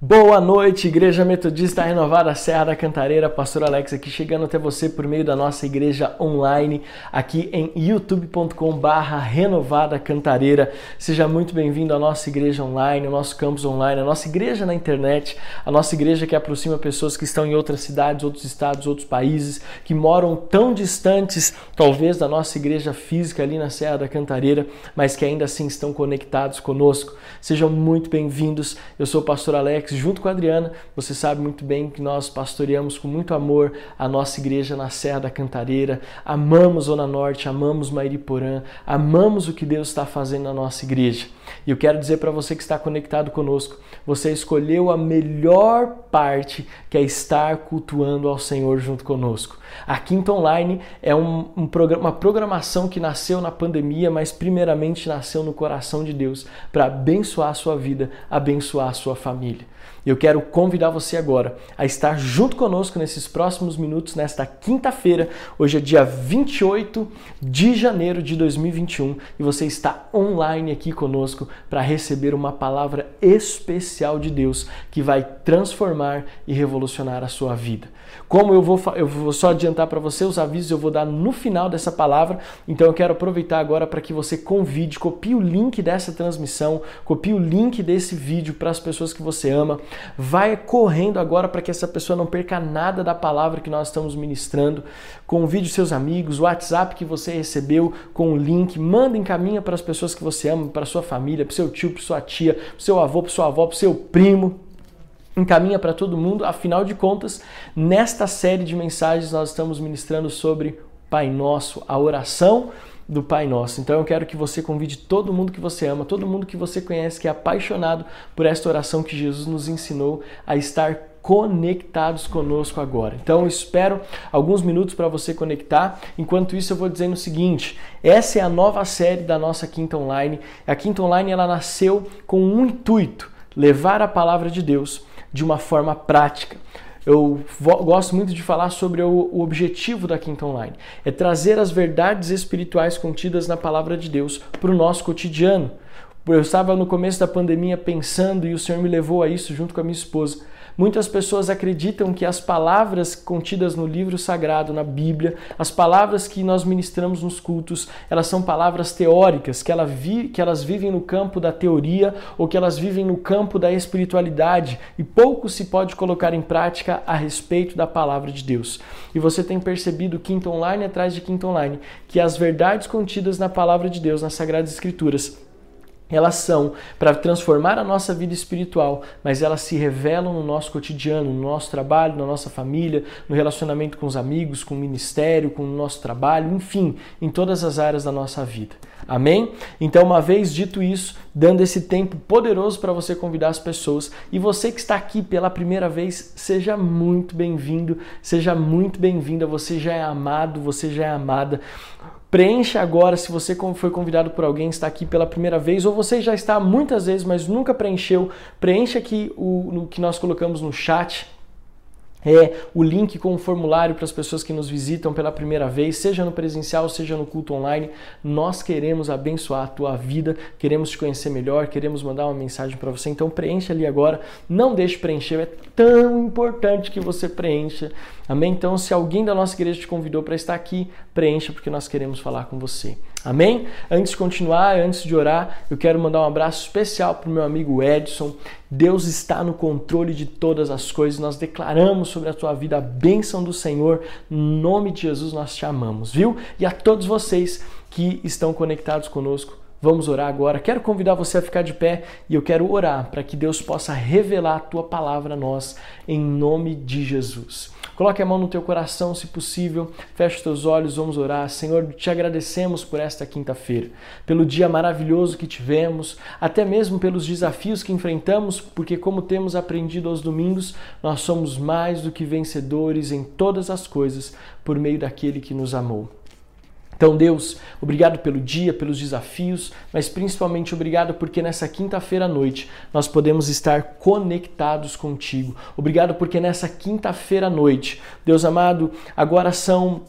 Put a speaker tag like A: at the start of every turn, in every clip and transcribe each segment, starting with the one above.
A: Boa noite, Igreja Metodista Renovada Serra da Cantareira, Pastor Alex aqui chegando até você por meio da nossa igreja online aqui em youtube.com/barra Renovada Cantareira. Seja muito bem-vindo à nossa igreja online, ao nosso campus online, à nossa igreja na internet, a nossa igreja que aproxima pessoas que estão em outras cidades, outros estados, outros países, que moram tão distantes, talvez da nossa igreja física ali na Serra da Cantareira, mas que ainda assim estão conectados conosco. Sejam muito bem-vindos. Eu sou o Pastor Alex junto com a Adriana, você sabe muito bem que nós pastoreamos com muito amor a nossa igreja na Serra da Cantareira, amamos Zona Norte, amamos Mairiporã, amamos o que Deus está fazendo na nossa igreja. E eu quero dizer para você que está conectado conosco, você escolheu a melhor parte, que é estar cultuando ao Senhor junto conosco. A Quinta Online é um, um uma programação que nasceu na pandemia, mas primeiramente nasceu no coração de Deus para abençoar a sua vida, abençoar a sua família. Eu quero convidar você agora a estar junto conosco nesses próximos minutos, nesta quinta-feira. Hoje é dia 28 de janeiro de 2021 e você está online aqui conosco para receber uma palavra especial de Deus que vai transformar e revolucionar a sua vida. Como eu vou, eu vou só adiantar para você os avisos, eu vou dar no final dessa palavra, então eu quero aproveitar agora para que você convide, copie o link dessa transmissão, copie o link desse vídeo para as pessoas que você ama, vai correndo agora para que essa pessoa não perca nada da palavra que nós estamos ministrando, convide seus amigos, o WhatsApp que você recebeu com o link, manda encaminha para as pessoas que você ama, para sua família, para seu tio, para sua tia, para seu avô, para sua avó, para seu primo, encaminha para todo mundo. Afinal de contas, nesta série de mensagens nós estamos ministrando sobre Pai Nosso, a oração do Pai Nosso. Então eu quero que você convide todo mundo que você ama, todo mundo que você conhece, que é apaixonado por esta oração que Jesus nos ensinou a estar conectados conosco agora. Então eu espero alguns minutos para você conectar. Enquanto isso eu vou dizendo o seguinte: essa é a nova série da nossa Quinta Online. A Quinta Online ela nasceu com um intuito: levar a palavra de Deus de uma forma prática. Eu gosto muito de falar sobre o objetivo da Quinta Online. É trazer as verdades espirituais contidas na palavra de Deus para o nosso cotidiano. Eu estava no começo da pandemia pensando e o Senhor me levou a isso junto com a minha esposa Muitas pessoas acreditam que as palavras contidas no livro sagrado, na Bíblia, as palavras que nós ministramos nos cultos, elas são palavras teóricas, que, ela vi, que elas vivem no campo da teoria ou que elas vivem no campo da espiritualidade e pouco se pode colocar em prática a respeito da palavra de Deus. E você tem percebido quinta online atrás de quinta online que as verdades contidas na palavra de Deus, nas Sagradas Escrituras, elas são para transformar a nossa vida espiritual, mas elas se revelam no nosso cotidiano, no nosso trabalho, na nossa família, no relacionamento com os amigos, com o ministério, com o nosso trabalho, enfim, em todas as áreas da nossa vida. Amém? Então, uma vez dito isso, dando esse tempo poderoso para você convidar as pessoas, e você que está aqui pela primeira vez, seja muito bem-vindo, seja muito bem-vinda, você já é amado, você já é amada. Preencha agora se você foi convidado por alguém, está aqui pela primeira vez, ou você já está muitas vezes, mas nunca preencheu. Preencha aqui o, o que nós colocamos no chat é o link com o formulário para as pessoas que nos visitam pela primeira vez, seja no presencial, seja no culto online. Nós queremos abençoar a tua vida, queremos te conhecer melhor, queremos mandar uma mensagem para você. Então preencha ali agora, não deixe preencher, é tão importante que você preencha. Amém? Então, se alguém da nossa igreja te convidou para estar aqui, preencha porque nós queremos falar com você. Amém? Antes de continuar, antes de orar, eu quero mandar um abraço especial para o meu amigo Edson. Deus está no controle de todas as coisas. Nós declaramos sobre a tua vida a bênção do Senhor. Em nome de Jesus nós te amamos, viu? E a todos vocês que estão conectados conosco, Vamos orar agora. Quero convidar você a ficar de pé e eu quero orar para que Deus possa revelar a tua palavra a nós, em nome de Jesus. Coloque a mão no teu coração, se possível, feche os teus olhos, vamos orar. Senhor, te agradecemos por esta quinta-feira, pelo dia maravilhoso que tivemos, até mesmo pelos desafios que enfrentamos, porque, como temos aprendido aos domingos, nós somos mais do que vencedores em todas as coisas por meio daquele que nos amou. Então, Deus, obrigado pelo dia, pelos desafios, mas principalmente obrigado porque nessa quinta-feira à noite nós podemos estar conectados contigo. Obrigado porque nessa quinta-feira à noite, Deus amado, agora são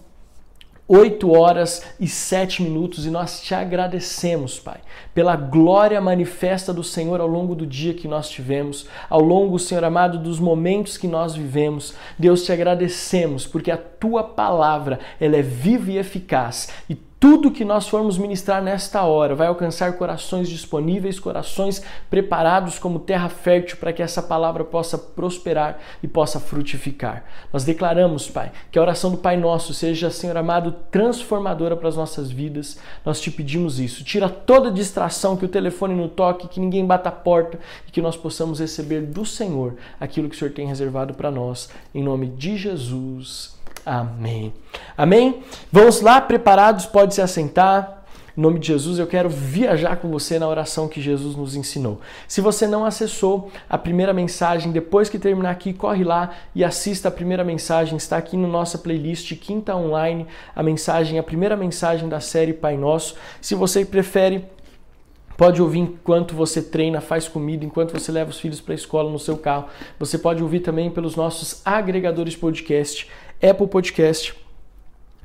A: 8 horas e 7 minutos e nós te agradecemos, Pai, pela glória manifesta do Senhor ao longo do dia que nós tivemos, ao longo, Senhor amado, dos momentos que nós vivemos. Deus, te agradecemos porque a tua palavra, ela é viva e eficaz e tudo que nós formos ministrar nesta hora vai alcançar corações disponíveis, corações preparados como terra fértil para que essa palavra possa prosperar e possa frutificar. Nós declaramos, Pai, que a oração do Pai Nosso seja, Senhor amado, transformadora para as nossas vidas. Nós te pedimos isso. Tira toda distração, que o telefone não toque, que ninguém bata a porta e que nós possamos receber do Senhor aquilo que o Senhor tem reservado para nós. Em nome de Jesus. Amém. Amém? Vamos lá, preparados? Pode se assentar. Em nome de Jesus, eu quero viajar com você na oração que Jesus nos ensinou. Se você não acessou a primeira mensagem, depois que terminar aqui, corre lá e assista a primeira mensagem. Está aqui no nossa playlist Quinta Online, a mensagem, a primeira mensagem da série Pai Nosso. Se você prefere Pode ouvir enquanto você treina, faz comida, enquanto você leva os filhos para a escola no seu carro. Você pode ouvir também pelos nossos agregadores podcast Apple Podcast,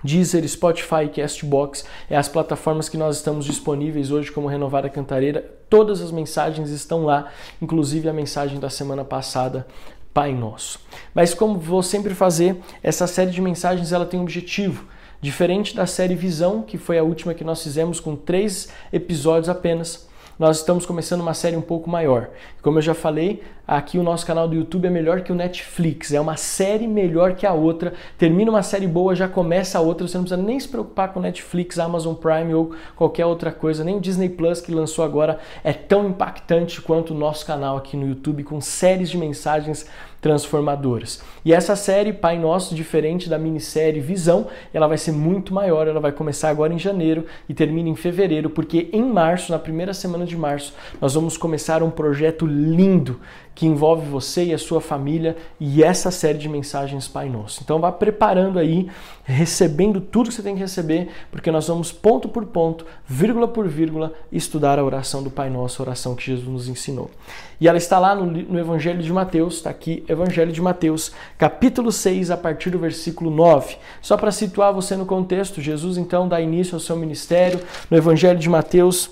A: Deezer, Spotify, Castbox, é as plataformas que nós estamos disponíveis hoje como Renovada Cantareira. Todas as mensagens estão lá, inclusive a mensagem da semana passada, Pai Nosso. Mas como vou sempre fazer, essa série de mensagens ela tem um objetivo. Diferente da série Visão, que foi a última que nós fizemos com três episódios apenas, nós estamos começando uma série um pouco maior. Como eu já falei, aqui o nosso canal do YouTube é melhor que o Netflix, é uma série melhor que a outra. Termina uma série boa, já começa a outra, você não precisa nem se preocupar com Netflix, Amazon Prime ou qualquer outra coisa, nem o Disney Plus que lançou agora é tão impactante quanto o nosso canal aqui no YouTube com séries de mensagens transformadoras. E essa série Pai Nosso, diferente da minissérie Visão, ela vai ser muito maior, ela vai começar agora em janeiro e termina em fevereiro, porque em março, na primeira semana de março, nós vamos começar um projeto lindo que envolve você e a sua família e essa série de mensagens Pai Nosso. Então vá preparando aí, recebendo tudo que você tem que receber, porque nós vamos ponto por ponto, vírgula por vírgula, estudar a oração do Pai Nosso, a oração que Jesus nos ensinou. E ela está lá no, no Evangelho de Mateus, está aqui, Evangelho de Mateus, capítulo 6, a partir do versículo 9. Só para situar você no contexto, Jesus então dá início ao seu ministério no Evangelho de Mateus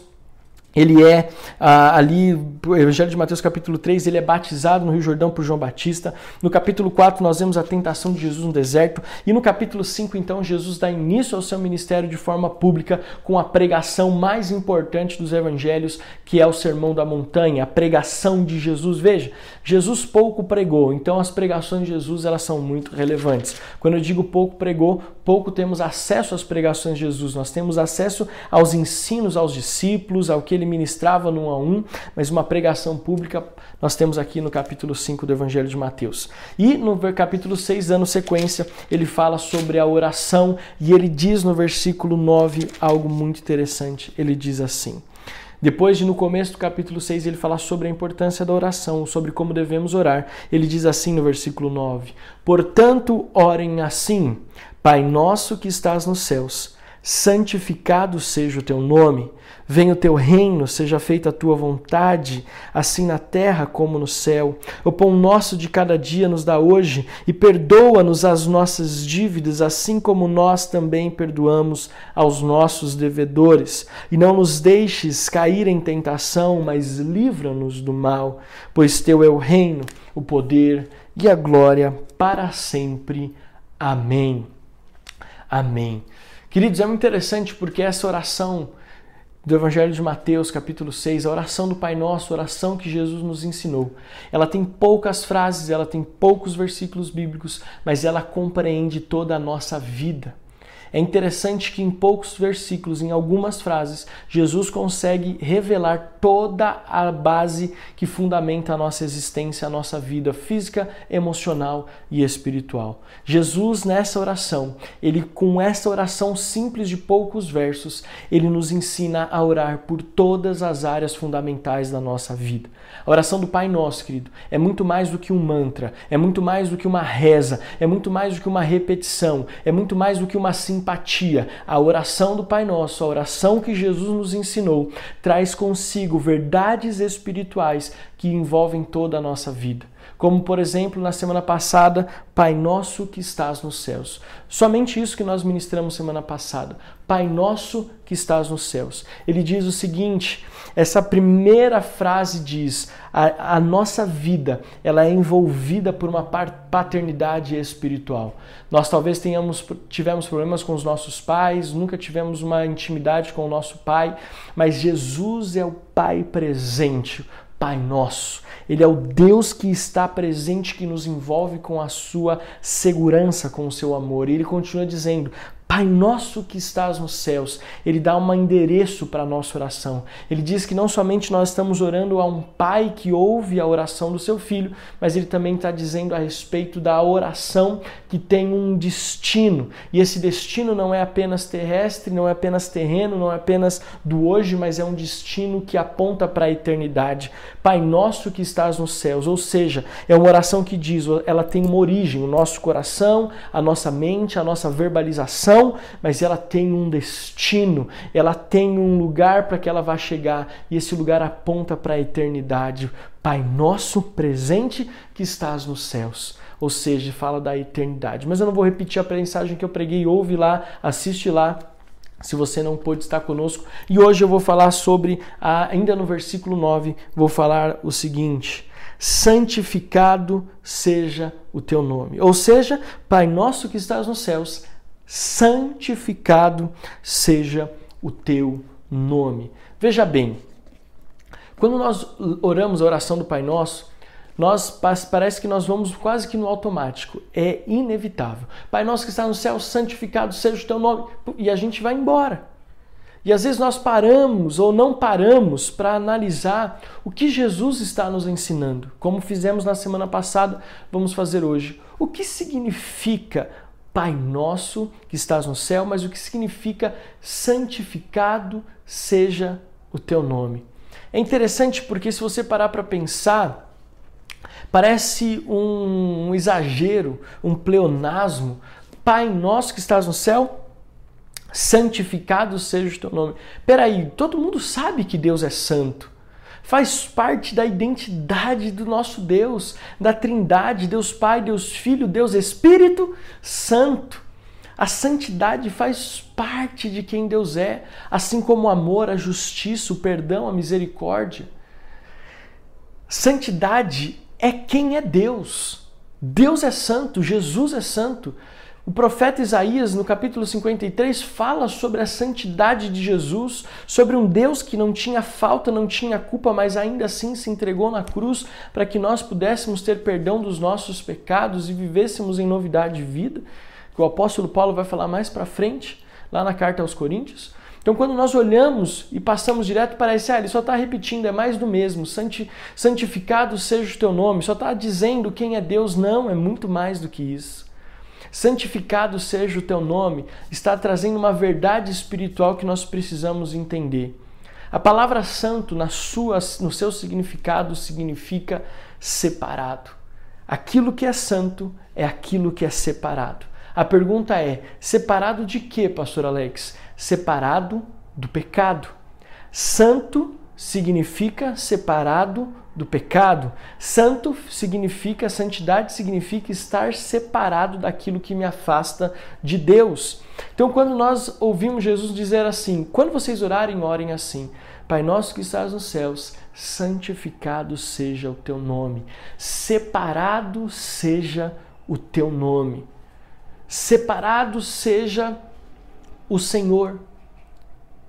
A: ele é ah, ali, o Evangelho de Mateus capítulo 3, ele é batizado no Rio Jordão por João Batista. No capítulo 4 nós vemos a tentação de Jesus no deserto. E no capítulo 5, então, Jesus dá início ao seu ministério de forma pública com a pregação mais importante dos evangelhos, que é o Sermão da Montanha, a pregação de Jesus. Veja, Jesus pouco pregou, então as pregações de Jesus elas são muito relevantes. Quando eu digo pouco pregou, pouco temos acesso às pregações de Jesus. Nós temos acesso aos ensinos aos discípulos, ao que ele ele ministrava no a um, mas uma pregação pública nós temos aqui no capítulo 5 do Evangelho de Mateus. E no capítulo 6, dando sequência, ele fala sobre a oração e ele diz no versículo 9 algo muito interessante. Ele diz assim: depois de no começo do capítulo 6 ele falar sobre a importância da oração, sobre como devemos orar, ele diz assim no versículo 9: Portanto, orem assim: Pai nosso que estás nos céus, santificado seja o teu nome Venha o teu reino, seja feita a tua vontade, assim na terra como no céu. O pão nosso de cada dia nos dá hoje e perdoa-nos as nossas dívidas, assim como nós também perdoamos aos nossos devedores. E não nos deixes cair em tentação, mas livra-nos do mal, pois teu é o reino, o poder e a glória para sempre. Amém. Amém. Queridos, é muito interessante porque essa oração do Evangelho de Mateus, capítulo 6, a oração do Pai Nosso, a oração que Jesus nos ensinou. Ela tem poucas frases, ela tem poucos versículos bíblicos, mas ela compreende toda a nossa vida. É interessante que em poucos versículos, em algumas frases, Jesus consegue revelar toda a base que fundamenta a nossa existência, a nossa vida física, emocional e espiritual. Jesus nessa oração, ele com essa oração simples de poucos versos, ele nos ensina a orar por todas as áreas fundamentais da nossa vida. A oração do Pai Nosso, querido, é muito mais do que um mantra, é muito mais do que uma reza, é muito mais do que uma repetição, é muito mais do que uma simpatia. A oração do Pai Nosso, a oração que Jesus nos ensinou, traz consigo verdades espirituais que envolvem toda a nossa vida. Como por exemplo na semana passada, Pai Nosso que estás nos céus. Somente isso que nós ministramos semana passada. Pai Nosso que estás nos céus. Ele diz o seguinte: essa primeira frase diz: a, a nossa vida ela é envolvida por uma paternidade espiritual. Nós talvez tenhamos tivemos problemas com os nossos pais, nunca tivemos uma intimidade com o nosso pai, mas Jesus é o Pai presente, Pai Nosso. Ele é o Deus que está presente, que nos envolve com a sua segurança, com o seu amor. E ele continua dizendo: Pai nosso que estás nos céus. Ele dá um endereço para a nossa oração. Ele diz que não somente nós estamos orando a um pai que ouve a oração do seu filho, mas ele também está dizendo a respeito da oração que tem um destino. E esse destino não é apenas terrestre, não é apenas terreno, não é apenas do hoje, mas é um destino que aponta para a eternidade. Pai nosso que estás nos céus. Ou seja, é uma oração que diz, ela tem uma origem, o nosso coração, a nossa mente, a nossa verbalização mas ela tem um destino, ela tem um lugar para que ela vá chegar e esse lugar aponta para a eternidade. Pai nosso presente que estás nos céus. Ou seja, fala da eternidade. Mas eu não vou repetir a mensagem que eu preguei, ouve lá, assiste lá, se você não pôde estar conosco. E hoje eu vou falar sobre, ainda no versículo 9, vou falar o seguinte: santificado seja o teu nome. Ou seja, Pai nosso que estás nos céus, santificado seja o teu nome. Veja bem, quando nós oramos a oração do Pai Nosso, nós parece que nós vamos quase que no automático. É inevitável. Pai nosso que está no céu, santificado seja o teu nome. E a gente vai embora. E às vezes nós paramos ou não paramos para analisar o que Jesus está nos ensinando. Como fizemos na semana passada, vamos fazer hoje. O que significa Pai nosso que estás no céu, mas o que significa santificado seja o teu nome. É interessante porque se você parar para pensar, parece um, exagero, um pleonasmo. Pai nosso que estás no céu, santificado seja o teu nome. Peraí, todo mundo sabe que Deus é santo faz parte da identidade do nosso Deus, da Trindade, Deus Pai, Deus Filho, Deus Espírito Santo. A santidade faz parte de quem Deus é, assim como o amor, a justiça, o perdão, a misericórdia. Santidade é quem é Deus. Deus é santo, Jesus é santo. O profeta Isaías, no capítulo 53, fala sobre a santidade de Jesus, sobre um Deus que não tinha falta, não tinha culpa, mas ainda assim se entregou na cruz para que nós pudéssemos ter perdão dos nossos pecados e vivêssemos em novidade de vida, que o apóstolo Paulo vai falar mais para frente, lá na carta aos Coríntios. Então, quando nós olhamos e passamos direto, parece, ah, ele só está repetindo, é mais do mesmo, santificado seja o teu nome, só está dizendo quem é Deus. Não, é muito mais do que isso. Santificado seja o teu nome, está trazendo uma verdade espiritual que nós precisamos entender. A palavra santo, na sua, no seu significado, significa separado. Aquilo que é santo é aquilo que é separado. A pergunta é: separado de quê, pastor Alex? Separado do pecado. Santo significa separado do pecado. Santo significa, santidade significa estar separado daquilo que me afasta de Deus. Então, quando nós ouvimos Jesus dizer assim: quando vocês orarem, orem assim. Pai nosso que estás nos céus, santificado seja o teu nome, separado seja o teu nome, separado seja o Senhor.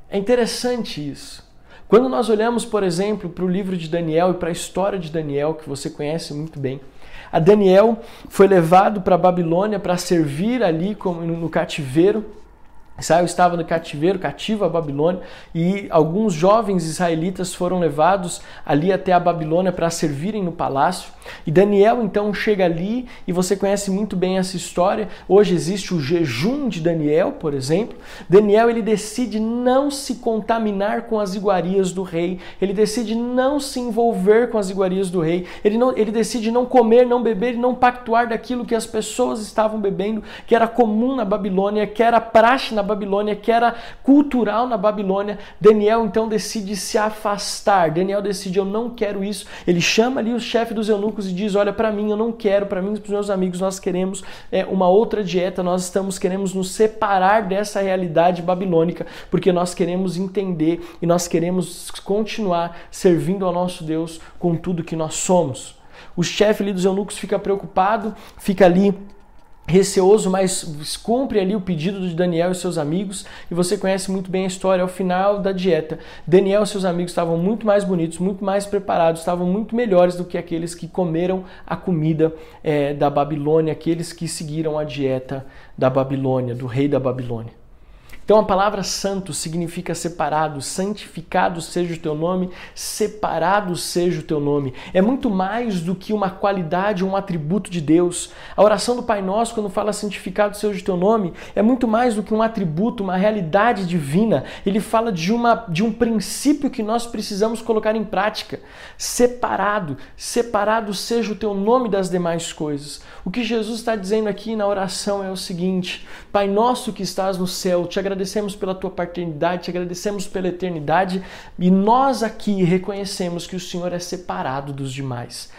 A: É interessante isso. Quando nós olhamos, por exemplo, para o livro de Daniel e para a história de Daniel, que você conhece muito bem, a Daniel foi levado para a Babilônia para servir ali como no cativeiro Israel estava no cativeiro, cativo a Babilônia, e alguns jovens israelitas foram levados ali até a Babilônia para servirem no palácio. E Daniel então chega ali, e você conhece muito bem essa história. Hoje existe o jejum de Daniel, por exemplo. Daniel ele decide não se contaminar com as iguarias do rei, ele decide não se envolver com as iguarias do rei, ele, não, ele decide não comer, não beber e não pactuar daquilo que as pessoas estavam bebendo, que era comum na Babilônia, que era praxe na na Babilônia, que era cultural na Babilônia, Daniel então decide se afastar. Daniel decide: eu não quero isso. Ele chama ali o chefe dos eunucos e diz: olha, para mim eu não quero, para mim e para os meus amigos nós queremos é, uma outra dieta, nós estamos queremos nos separar dessa realidade babilônica, porque nós queremos entender e nós queremos continuar servindo ao nosso Deus com tudo que nós somos. O chefe ali dos eunucos fica preocupado, fica ali receoso, mas cumpre ali o pedido de Daniel e seus amigos, e você conhece muito bem a história. Ao final da dieta, Daniel e seus amigos estavam muito mais bonitos, muito mais preparados, estavam muito melhores do que aqueles que comeram a comida é, da Babilônia, aqueles que seguiram a dieta da Babilônia, do rei da Babilônia. Então a palavra santo significa separado, santificado seja o teu nome, separado seja o teu nome. É muito mais do que uma qualidade, um atributo de Deus. A oração do Pai Nosso, quando fala santificado seja o teu nome, é muito mais do que um atributo, uma realidade divina. Ele fala de, uma, de um princípio que nós precisamos colocar em prática. Separado, separado seja o teu nome das demais coisas. O que Jesus está dizendo aqui na oração é o seguinte: Pai Nosso que estás no céu, te agradecemos agradecemos pela tua paternidade, te agradecemos pela eternidade e nós aqui reconhecemos que o Senhor é separado dos demais.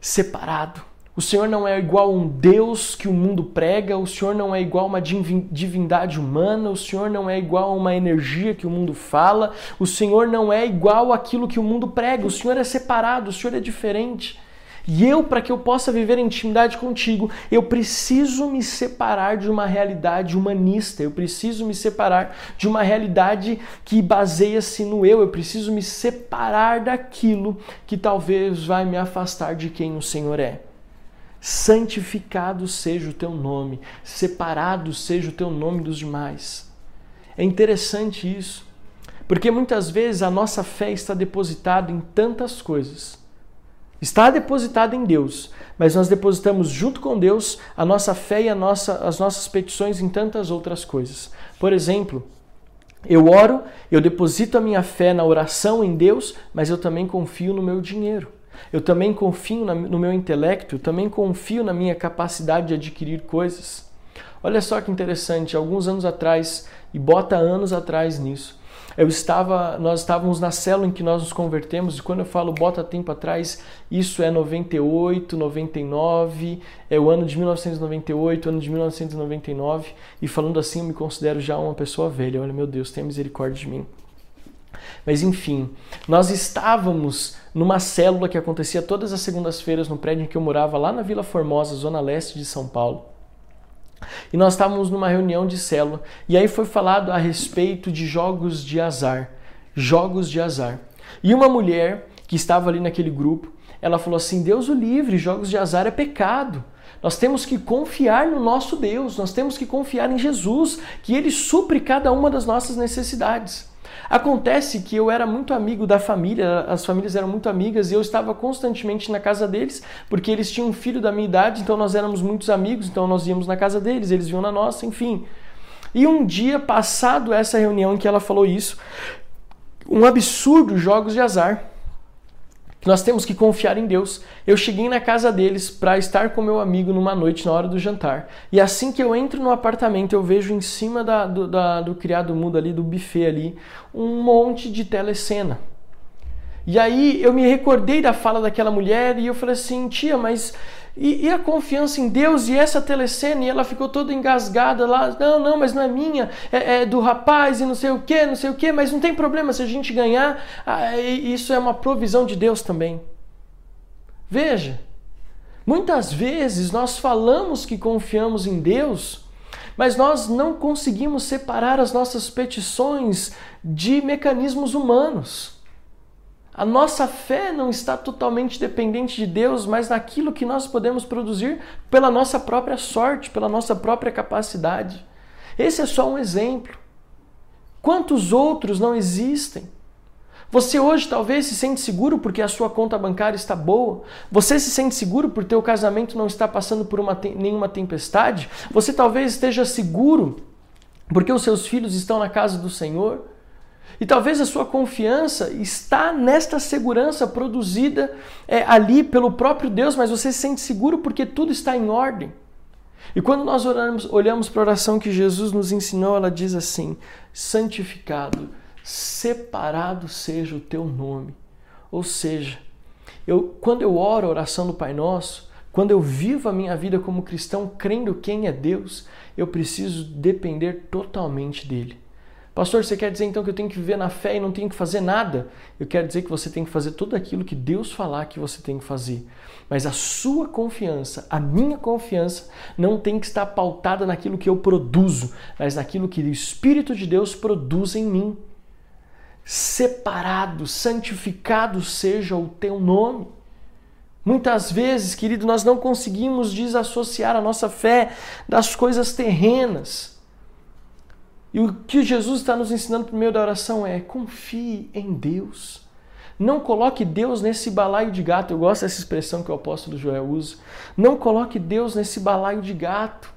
A: Separado. O Senhor não é igual a um Deus que o mundo prega, o Senhor não é igual a uma divindade humana, o Senhor não é igual a uma energia que o mundo fala, o Senhor não é igual àquilo que o mundo prega, o Senhor é separado, o Senhor é diferente. E eu, para que eu possa viver intimidade contigo, eu preciso me separar de uma realidade humanista, eu preciso me separar de uma realidade que baseia-se no eu, eu preciso me separar daquilo que talvez vai me afastar de quem o Senhor é. Santificado seja o teu nome, separado seja o teu nome dos demais. É interessante isso, porque muitas vezes a nossa fé está depositada em tantas coisas Está depositada em Deus, mas nós depositamos junto com Deus a nossa fé e nossa, as nossas petições em tantas outras coisas. Por exemplo, eu oro, eu deposito a minha fé na oração em Deus, mas eu também confio no meu dinheiro. Eu também confio no meu intelecto, eu também confio na minha capacidade de adquirir coisas. Olha só que interessante, alguns anos atrás, e bota anos atrás nisso, eu estava, nós estávamos na célula em que nós nos convertemos, e quando eu falo bota tempo atrás, isso é 98, 99, é o ano de 1998, ano de 1999, e falando assim eu me considero já uma pessoa velha. Olha, meu Deus, tenha misericórdia de mim. Mas enfim, nós estávamos numa célula que acontecia todas as segundas-feiras no prédio em que eu morava, lá na Vila Formosa, zona leste de São Paulo. E nós estávamos numa reunião de célula e aí foi falado a respeito de jogos de azar. Jogos de azar. E uma mulher que estava ali naquele grupo, ela falou assim: Deus o livre, jogos de azar é pecado. Nós temos que confiar no nosso Deus, nós temos que confiar em Jesus, que Ele supre cada uma das nossas necessidades. Acontece que eu era muito amigo da família, as famílias eram muito amigas e eu estava constantemente na casa deles, porque eles tinham um filho da minha idade, então nós éramos muitos amigos, então nós íamos na casa deles, eles iam na nossa, enfim. E um dia, passado essa reunião em que ela falou isso, um absurdo jogos de azar que nós temos que confiar em Deus. Eu cheguei na casa deles para estar com meu amigo numa noite na hora do jantar. E assim que eu entro no apartamento, eu vejo em cima da, do, da, do criado mudo ali, do buffet ali, um monte de telecena. E aí eu me recordei da fala daquela mulher e eu falei assim, tia, mas e, e, a confiança em Deus e essa telecena, e ela ficou toda engasgada lá. Não, não, mas não é minha, é, é do rapaz e não sei o que, não sei o que, mas não tem problema se a gente ganhar, ah, isso é uma provisão de Deus também. Veja, muitas vezes nós falamos que confiamos em Deus, mas nós não conseguimos separar as nossas petições de mecanismos humanos. A nossa fé não está totalmente dependente de Deus, mas naquilo que nós podemos produzir pela nossa própria sorte, pela nossa própria capacidade. Esse é só um exemplo. Quantos outros não existem? Você hoje talvez se sente seguro porque a sua conta bancária está boa. Você se sente seguro porque o casamento não está passando por uma, nenhuma tempestade. Você talvez esteja seguro porque os seus filhos estão na casa do Senhor. E talvez a sua confiança está nesta segurança produzida é, ali pelo próprio Deus, mas você se sente seguro porque tudo está em ordem. E quando nós oramos, olhamos para a oração que Jesus nos ensinou, ela diz assim: santificado, separado seja o teu nome. Ou seja, eu, quando eu oro a oração do Pai Nosso, quando eu vivo a minha vida como cristão crendo quem é Deus, eu preciso depender totalmente dele. Pastor, você quer dizer então que eu tenho que viver na fé e não tenho que fazer nada? Eu quero dizer que você tem que fazer tudo aquilo que Deus falar que você tem que fazer. Mas a sua confiança, a minha confiança, não tem que estar pautada naquilo que eu produzo, mas naquilo que o Espírito de Deus produz em mim. Separado, santificado seja o teu nome. Muitas vezes, querido, nós não conseguimos desassociar a nossa fé das coisas terrenas. E o que Jesus está nos ensinando por meio da oração é: confie em Deus. Não coloque Deus nesse balaio de gato. Eu gosto dessa expressão que o apóstolo Joel usa. Não coloque Deus nesse balaio de gato.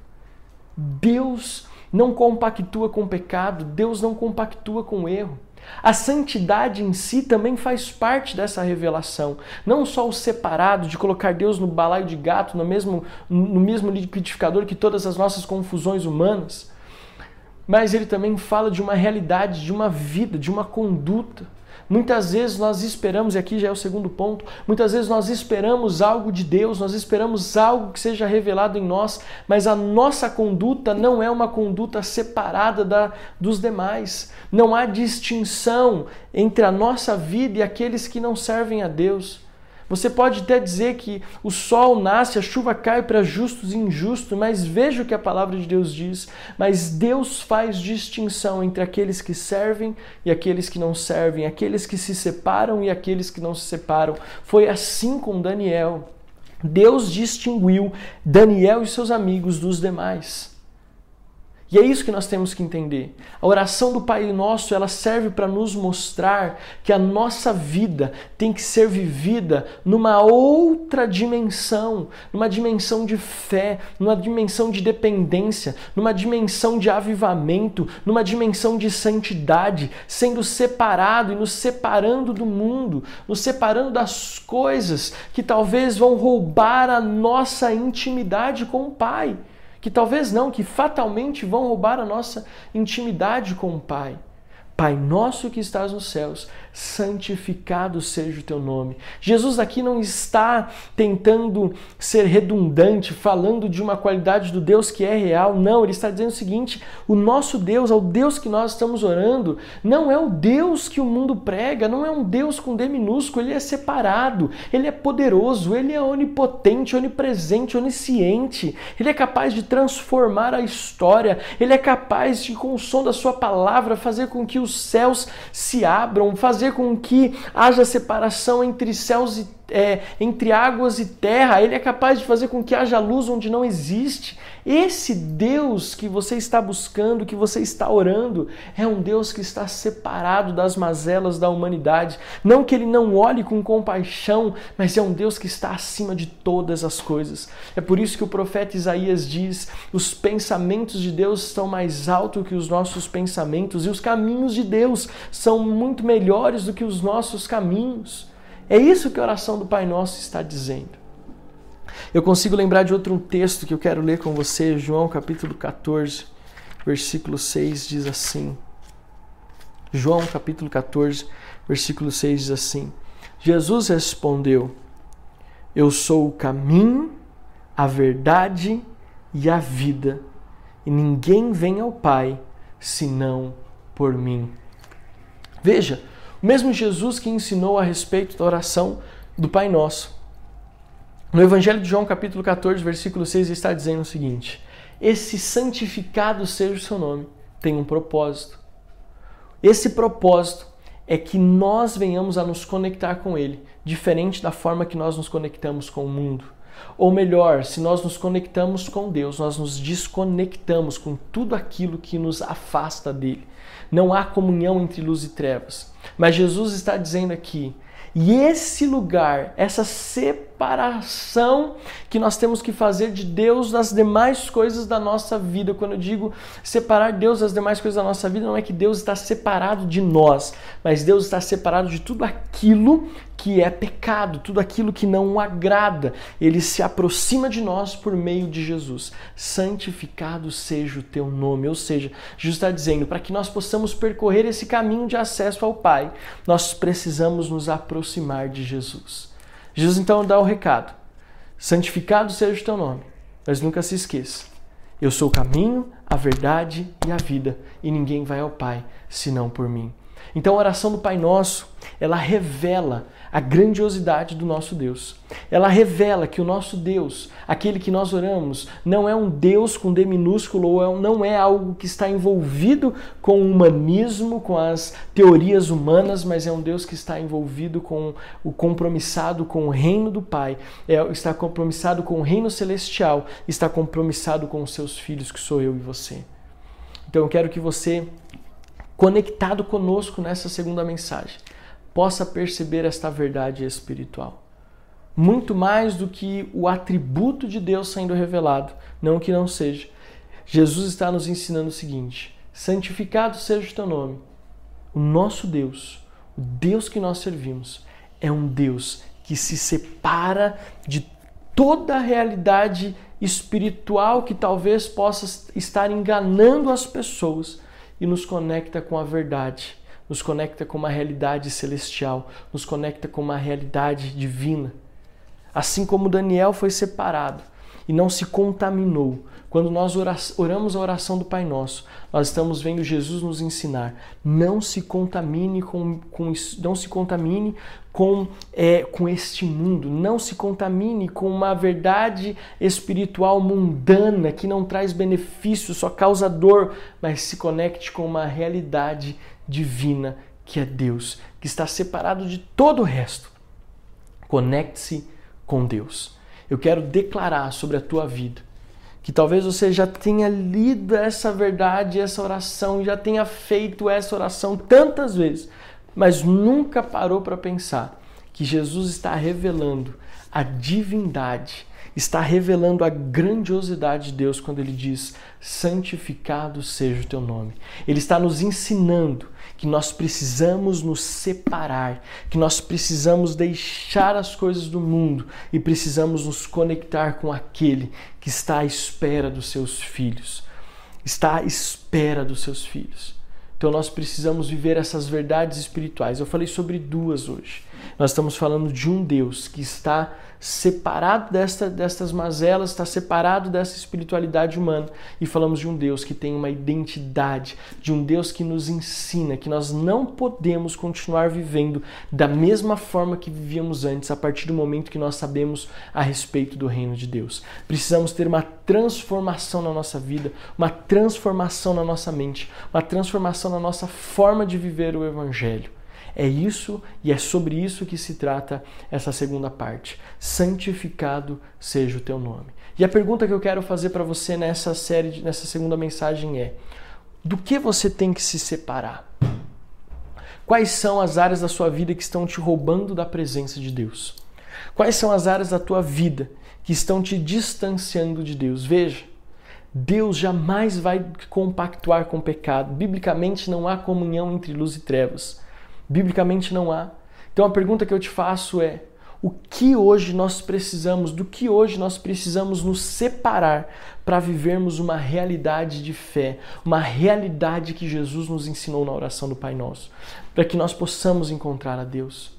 A: Deus não compactua com o pecado, Deus não compactua com o erro. A santidade em si também faz parte dessa revelação. Não só o separado de colocar Deus no balaio de gato, no mesmo, no mesmo liquidificador que todas as nossas confusões humanas, mas ele também fala de uma realidade, de uma vida, de uma conduta. Muitas vezes nós esperamos, e aqui já é o segundo ponto, muitas vezes nós esperamos algo de Deus, nós esperamos algo que seja revelado em nós, mas a nossa conduta não é uma conduta separada da, dos demais. Não há distinção entre a nossa vida e aqueles que não servem a Deus. Você pode até dizer que o sol nasce, a chuva cai para justos e injustos, mas veja o que a palavra de Deus diz. Mas Deus faz distinção entre aqueles que servem e aqueles que não servem, aqueles que se separam e aqueles que não se separam. Foi assim com Daniel. Deus distinguiu Daniel e seus amigos dos demais. E é isso que nós temos que entender. A oração do Pai Nosso, ela serve para nos mostrar que a nossa vida tem que ser vivida numa outra dimensão, numa dimensão de fé, numa dimensão de dependência, numa dimensão de avivamento, numa dimensão de santidade, sendo separado e nos separando do mundo, nos separando das coisas que talvez vão roubar a nossa intimidade com o Pai que talvez não, que fatalmente vão roubar a nossa intimidade com o Pai. Pai nosso que estás nos céus, santificado seja o teu nome. Jesus aqui não está tentando ser redundante, falando de uma qualidade do Deus que é real. Não, ele está dizendo o seguinte: o nosso Deus, ao Deus que nós estamos orando, não é o Deus que o mundo prega, não é um Deus com D minúsculo, ele é separado, ele é poderoso, ele é onipotente, onipresente, onisciente. Ele é capaz de transformar a história, ele é capaz de, com o som da sua palavra, fazer com que os céus se abram, fazer fazer com que haja separação entre céus e é, entre águas e terra, ele é capaz de fazer com que haja luz onde não existe. Esse Deus que você está buscando, que você está orando, é um Deus que está separado das mazelas da humanidade. Não que ele não olhe com compaixão, mas é um Deus que está acima de todas as coisas. É por isso que o profeta Isaías diz: os pensamentos de Deus estão mais altos que os nossos pensamentos, e os caminhos de Deus são muito melhores do que os nossos caminhos. É isso que a oração do Pai Nosso está dizendo. Eu consigo lembrar de outro texto que eu quero ler com você, João capítulo 14, versículo 6 diz assim. João capítulo 14, versículo 6 diz assim: Jesus respondeu: Eu sou o caminho, a verdade e a vida, e ninguém vem ao Pai senão por mim. Veja, mesmo Jesus que ensinou a respeito da oração do Pai Nosso. No Evangelho de João, capítulo 14, versículo 6, está dizendo o seguinte: Esse santificado seja o seu nome, tem um propósito. Esse propósito é que nós venhamos a nos conectar com Ele, diferente da forma que nós nos conectamos com o mundo. Ou melhor, se nós nos conectamos com Deus, nós nos desconectamos com tudo aquilo que nos afasta dele. Não há comunhão entre luz e trevas. Mas Jesus está dizendo aqui, e esse lugar, essa separação que nós temos que fazer de Deus das demais coisas da nossa vida. Quando eu digo separar Deus das demais coisas da nossa vida, não é que Deus está separado de nós, mas Deus está separado de tudo aquilo que é pecado, tudo aquilo que não o agrada. Ele se aproxima de nós por meio de Jesus. Santificado seja o teu nome. Ou seja, Jesus está dizendo, para que nós possamos percorrer esse caminho de acesso ao Pai, nós precisamos nos aproximar de Jesus. Jesus então dá o recado: santificado seja o teu nome. Mas nunca se esqueça, eu sou o caminho, a verdade e a vida, e ninguém vai ao Pai senão por mim. Então a oração do Pai Nosso, ela revela a grandiosidade do nosso Deus. Ela revela que o nosso Deus, aquele que nós oramos, não é um Deus com D minúsculo ou é não é algo que está envolvido com o humanismo, com as teorias humanas, mas é um Deus que está envolvido com o compromissado com o reino do Pai, é, está compromissado com o reino celestial, está compromissado com os seus filhos, que sou eu e você. Então eu quero que você conectado conosco nessa segunda mensagem, possa perceber esta verdade espiritual. Muito mais do que o atributo de Deus sendo revelado, não que não seja. Jesus está nos ensinando o seguinte: santificado seja o teu nome. O nosso Deus, o Deus que nós servimos, é um Deus que se separa de toda a realidade espiritual que talvez possa estar enganando as pessoas e nos conecta com a verdade, nos conecta com uma realidade celestial, nos conecta com uma realidade divina. Assim como Daniel foi separado e não se contaminou. Quando nós oramos a oração do Pai Nosso, nós estamos vendo Jesus nos ensinar: não se contamine com, com não se contamine com, é, com este mundo, não se contamine com uma verdade espiritual mundana que não traz benefício, só causa dor, mas se conecte com uma realidade divina que é Deus, que está separado de todo o resto. Conecte-se com Deus eu quero declarar sobre a tua vida que talvez você já tenha lido essa verdade, essa oração, já tenha feito essa oração tantas vezes, mas nunca parou para pensar que Jesus está revelando a divindade, está revelando a grandiosidade de Deus quando ele diz: santificado seja o teu nome. Ele está nos ensinando que nós precisamos nos separar, que nós precisamos deixar as coisas do mundo e precisamos nos conectar com aquele que está à espera dos seus filhos. Está à espera dos seus filhos. Então nós precisamos viver essas verdades espirituais. Eu falei sobre duas hoje. Nós estamos falando de um Deus que está separado desta, destas mazelas, está separado dessa espiritualidade humana. E falamos de um Deus que tem uma identidade, de um Deus que nos ensina que nós não podemos continuar vivendo da mesma forma que vivíamos antes, a partir do momento que nós sabemos a respeito do reino de Deus. Precisamos ter uma transformação na nossa vida, uma transformação na nossa mente, uma transformação na nossa forma de viver o Evangelho. É isso e é sobre isso que se trata essa segunda parte. Santificado seja o teu nome. E a pergunta que eu quero fazer para você nessa série, nessa segunda mensagem é: do que você tem que se separar? Quais são as áreas da sua vida que estão te roubando da presença de Deus? Quais são as áreas da tua vida que estão te distanciando de Deus? Veja, Deus jamais vai compactuar com o pecado. Biblicamente não há comunhão entre luz e trevas. Biblicamente não há. Então a pergunta que eu te faço é: o que hoje nós precisamos, do que hoje nós precisamos nos separar para vivermos uma realidade de fé, uma realidade que Jesus nos ensinou na oração do Pai Nosso, para que nós possamos encontrar a Deus?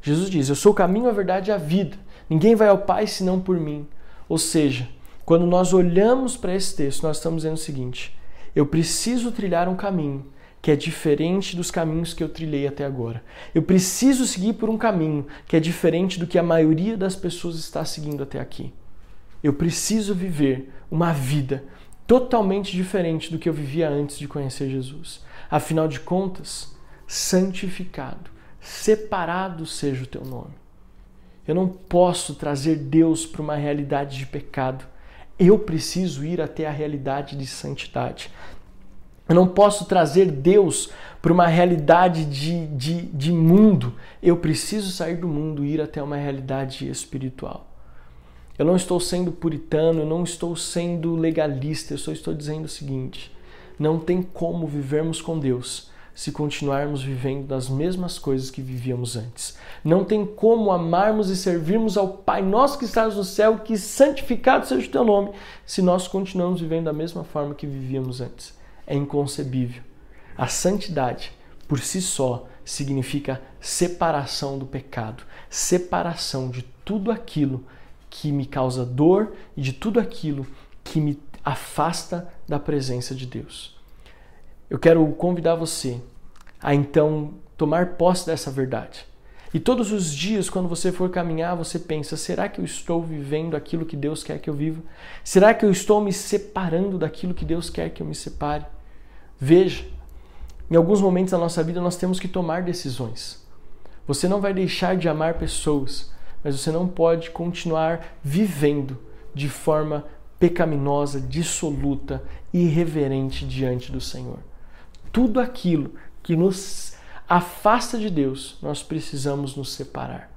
A: Jesus diz: Eu sou o caminho, a verdade e a vida. Ninguém vai ao Pai senão por mim. Ou seja, quando nós olhamos para esse texto, nós estamos dizendo o seguinte: eu preciso trilhar um caminho que é diferente dos caminhos que eu trilhei até agora. Eu preciso seguir por um caminho que é diferente do que a maioria das pessoas está seguindo até aqui. Eu preciso viver uma vida totalmente diferente do que eu vivia antes de conhecer Jesus. Afinal de contas, santificado, separado seja o teu nome. Eu não posso trazer Deus para uma realidade de pecado. Eu preciso ir até a realidade de santidade. Eu não posso trazer Deus para uma realidade de, de, de mundo. Eu preciso sair do mundo e ir até uma realidade espiritual. Eu não estou sendo puritano, eu não estou sendo legalista, eu só estou dizendo o seguinte: não tem como vivermos com Deus se continuarmos vivendo das mesmas coisas que vivíamos antes. Não tem como amarmos e servirmos ao Pai nosso que estás no céu, que santificado seja o teu nome, se nós continuamos vivendo da mesma forma que vivíamos antes. É inconcebível. A santidade, por si só, significa separação do pecado, separação de tudo aquilo que me causa dor e de tudo aquilo que me afasta da presença de Deus. Eu quero convidar você a então tomar posse dessa verdade. E todos os dias, quando você for caminhar, você pensa: será que eu estou vivendo aquilo que Deus quer que eu viva? Será que eu estou me separando daquilo que Deus quer que eu me separe? Veja, em alguns momentos da nossa vida nós temos que tomar decisões. Você não vai deixar de amar pessoas, mas você não pode continuar vivendo de forma pecaminosa, dissoluta, irreverente diante do Senhor tudo aquilo que nos afasta de Deus, nós precisamos nos separar.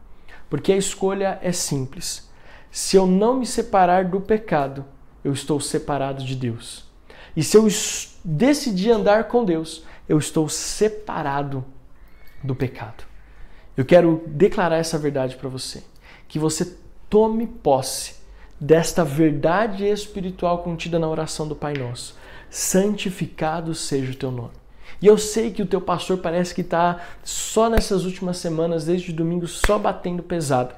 A: Porque a escolha é simples. Se eu não me separar do pecado, eu estou separado de Deus. E se eu decidir andar com Deus, eu estou separado do pecado. Eu quero declarar essa verdade para você. Que você tome posse desta verdade espiritual contida na oração do Pai Nosso. Santificado seja o teu nome. E eu sei que o teu pastor parece que está só nessas últimas semanas, desde domingo, só batendo pesado.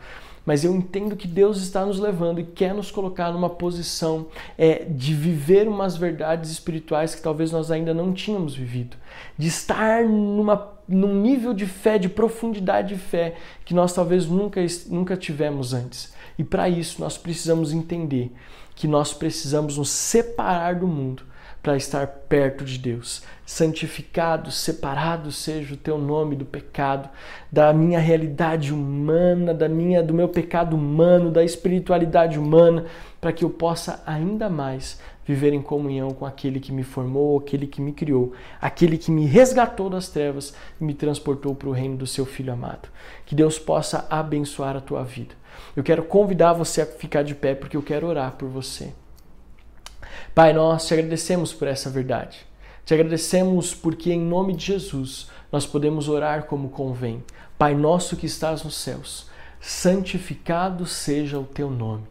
A: Mas eu entendo que Deus está nos levando e quer nos colocar numa posição é, de viver umas verdades espirituais que talvez nós ainda não tínhamos vivido. De estar numa, num nível de fé, de profundidade de fé, que nós talvez nunca, nunca tivemos antes. E para isso nós precisamos entender que nós precisamos nos separar do mundo para estar perto de Deus. Santificado, separado seja o teu nome do pecado, da minha realidade humana, da minha do meu pecado humano, da espiritualidade humana, para que eu possa ainda mais viver em comunhão com aquele que me formou, aquele que me criou, aquele que me resgatou das trevas e me transportou para o reino do seu filho amado. Que Deus possa abençoar a tua vida. Eu quero convidar você a ficar de pé porque eu quero orar por você. Pai, nós te agradecemos por essa verdade. Te agradecemos porque, em nome de Jesus, nós podemos orar como convém. Pai nosso que estás nos céus, santificado seja o teu nome.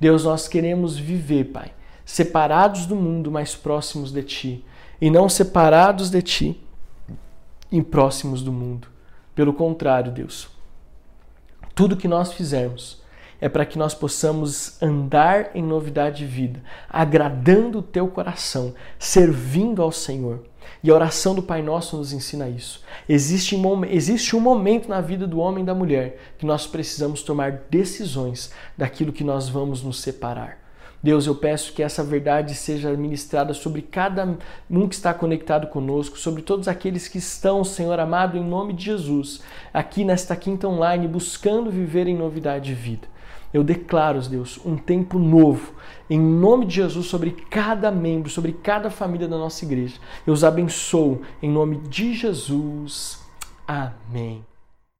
A: Deus, nós queremos viver, Pai, separados do mundo, mas próximos de ti, e não separados de ti e próximos do mundo. Pelo contrário, Deus, tudo que nós fizermos, é para que nós possamos andar em novidade de vida, agradando o teu coração, servindo ao Senhor. E a oração do Pai Nosso nos ensina isso. Existe um, existe um momento na vida do homem e da mulher que nós precisamos tomar decisões daquilo que nós vamos nos separar. Deus, eu peço que essa verdade seja ministrada sobre cada um que está conectado conosco, sobre todos aqueles que estão, Senhor amado, em nome de Jesus, aqui nesta quinta online, buscando viver em novidade de vida. Eu declaro, Deus, um tempo novo, em nome de Jesus, sobre cada membro, sobre cada família da nossa igreja. Eu os abençoo, em nome de Jesus. Amém.